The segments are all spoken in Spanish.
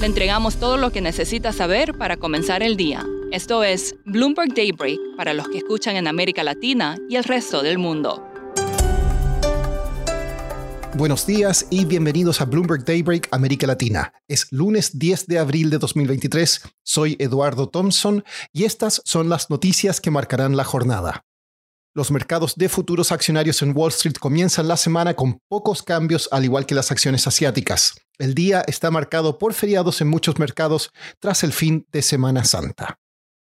Le entregamos todo lo que necesita saber para comenzar el día. Esto es Bloomberg Daybreak para los que escuchan en América Latina y el resto del mundo. Buenos días y bienvenidos a Bloomberg Daybreak América Latina. Es lunes 10 de abril de 2023. Soy Eduardo Thompson y estas son las noticias que marcarán la jornada. Los mercados de futuros accionarios en Wall Street comienzan la semana con pocos cambios, al igual que las acciones asiáticas. El día está marcado por feriados en muchos mercados tras el fin de Semana Santa.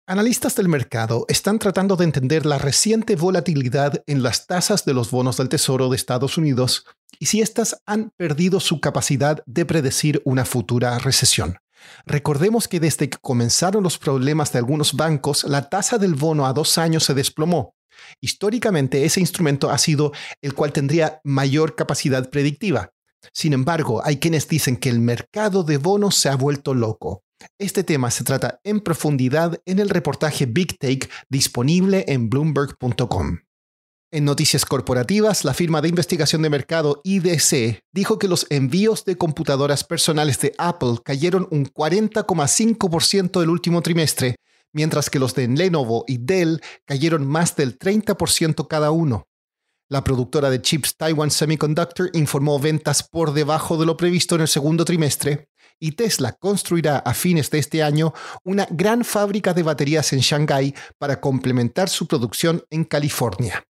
Analistas del mercado están tratando de entender la reciente volatilidad en las tasas de los bonos del Tesoro de Estados Unidos y si éstas han perdido su capacidad de predecir una futura recesión. Recordemos que desde que comenzaron los problemas de algunos bancos, la tasa del bono a dos años se desplomó Históricamente ese instrumento ha sido el cual tendría mayor capacidad predictiva. Sin embargo, hay quienes dicen que el mercado de bonos se ha vuelto loco. Este tema se trata en profundidad en el reportaje Big Take disponible en bloomberg.com. En noticias corporativas, la firma de investigación de mercado IDC dijo que los envíos de computadoras personales de Apple cayeron un 40,5% el último trimestre, mientras que los de Lenovo y Dell cayeron más del 30% cada uno. La productora de chips Taiwan Semiconductor informó ventas por debajo de lo previsto en el segundo trimestre y Tesla construirá a fines de este año una gran fábrica de baterías en Shanghái para complementar su producción en California.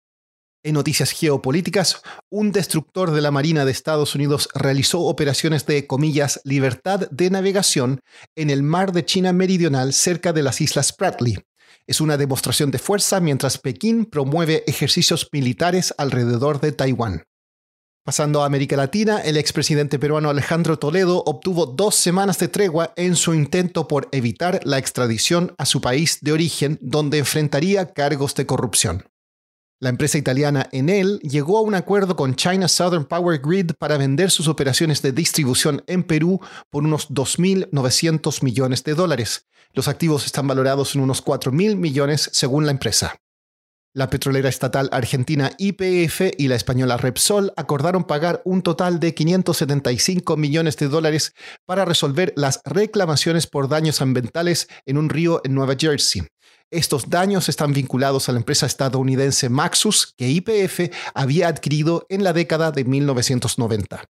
En noticias geopolíticas, un destructor de la Marina de Estados Unidos realizó operaciones de, comillas, libertad de navegación en el mar de China Meridional cerca de las Islas Spratly. Es una demostración de fuerza mientras Pekín promueve ejercicios militares alrededor de Taiwán. Pasando a América Latina, el expresidente peruano Alejandro Toledo obtuvo dos semanas de tregua en su intento por evitar la extradición a su país de origen, donde enfrentaría cargos de corrupción. La empresa italiana Enel llegó a un acuerdo con China Southern Power Grid para vender sus operaciones de distribución en Perú por unos 2.900 millones de dólares. Los activos están valorados en unos 4.000 millones según la empresa. La petrolera estatal argentina YPF y la española Repsol acordaron pagar un total de 575 millones de dólares para resolver las reclamaciones por daños ambientales en un río en Nueva Jersey. Estos daños están vinculados a la empresa estadounidense Maxus que IPF había adquirido en la década de 1990.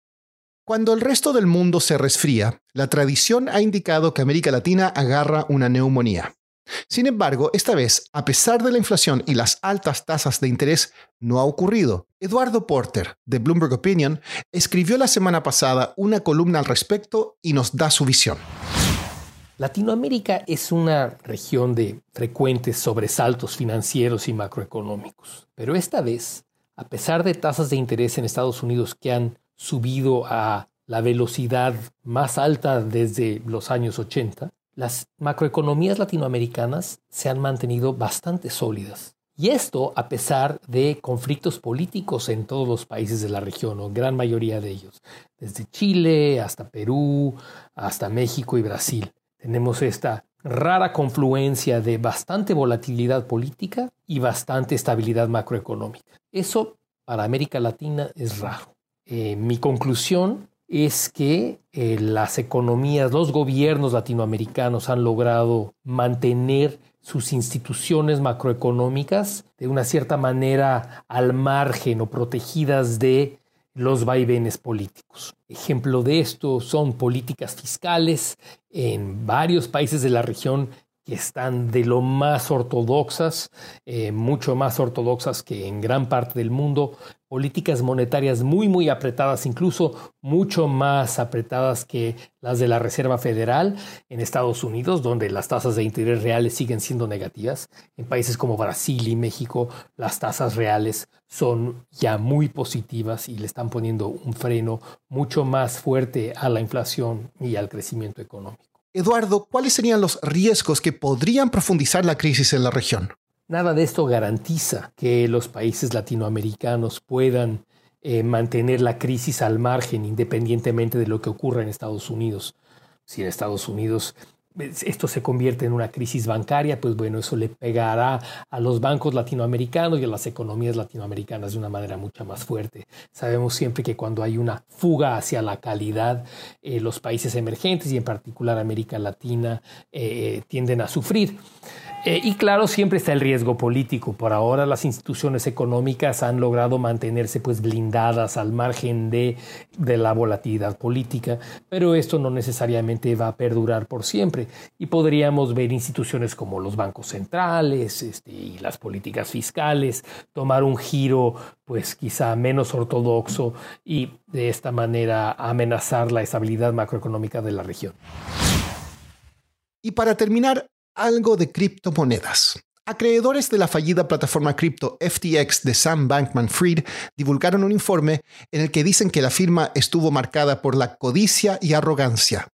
Cuando el resto del mundo se resfría, la tradición ha indicado que América Latina agarra una neumonía. Sin embargo, esta vez, a pesar de la inflación y las altas tasas de interés, no ha ocurrido. Eduardo Porter, de Bloomberg Opinion, escribió la semana pasada una columna al respecto y nos da su visión. Latinoamérica es una región de frecuentes sobresaltos financieros y macroeconómicos, pero esta vez, a pesar de tasas de interés en Estados Unidos que han subido a la velocidad más alta desde los años 80, las macroeconomías latinoamericanas se han mantenido bastante sólidas. Y esto a pesar de conflictos políticos en todos los países de la región, o gran mayoría de ellos, desde Chile hasta Perú, hasta México y Brasil tenemos esta rara confluencia de bastante volatilidad política y bastante estabilidad macroeconómica. Eso para América Latina es raro. Eh, mi conclusión es que eh, las economías, los gobiernos latinoamericanos han logrado mantener sus instituciones macroeconómicas de una cierta manera al margen o protegidas de los vaivenes políticos. Ejemplo de esto son políticas fiscales en varios países de la región que están de lo más ortodoxas, eh, mucho más ortodoxas que en gran parte del mundo, políticas monetarias muy, muy apretadas, incluso mucho más apretadas que las de la Reserva Federal en Estados Unidos, donde las tasas de interés reales siguen siendo negativas. En países como Brasil y México, las tasas reales son ya muy positivas y le están poniendo un freno mucho más fuerte a la inflación y al crecimiento económico. Eduardo, ¿cuáles serían los riesgos que podrían profundizar la crisis en la región? Nada de esto garantiza que los países latinoamericanos puedan eh, mantener la crisis al margen independientemente de lo que ocurra en Estados Unidos. Si en Estados Unidos esto se convierte en una crisis bancaria, pues bueno, eso le pegará a los bancos latinoamericanos y a las economías latinoamericanas de una manera mucho más fuerte. Sabemos siempre que cuando hay una fuga hacia la calidad, eh, los países emergentes y en particular América Latina eh, tienden a sufrir. Eh, y claro, siempre está el riesgo político. Por ahora las instituciones económicas han logrado mantenerse pues blindadas al margen de, de, la volatilidad política, pero esto no necesariamente va a perdurar por siempre. Y podríamos ver instituciones como los bancos centrales este, y las políticas fiscales tomar un giro pues quizá menos ortodoxo y de esta manera amenazar la estabilidad macroeconómica de la región. Y para terminar, algo de criptomonedas. Acreedores de la fallida plataforma cripto FTX de Sam Bankman Fried divulgaron un informe en el que dicen que la firma estuvo marcada por la codicia y arrogancia.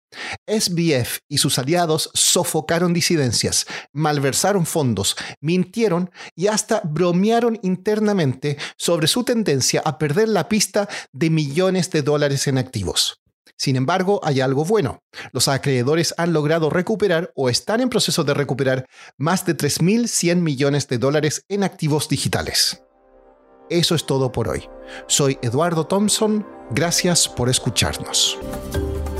SBF y sus aliados sofocaron disidencias, malversaron fondos, mintieron y hasta bromearon internamente sobre su tendencia a perder la pista de millones de dólares en activos. Sin embargo, hay algo bueno. Los acreedores han logrado recuperar o están en proceso de recuperar más de 3.100 millones de dólares en activos digitales. Eso es todo por hoy. Soy Eduardo Thompson. Gracias por escucharnos.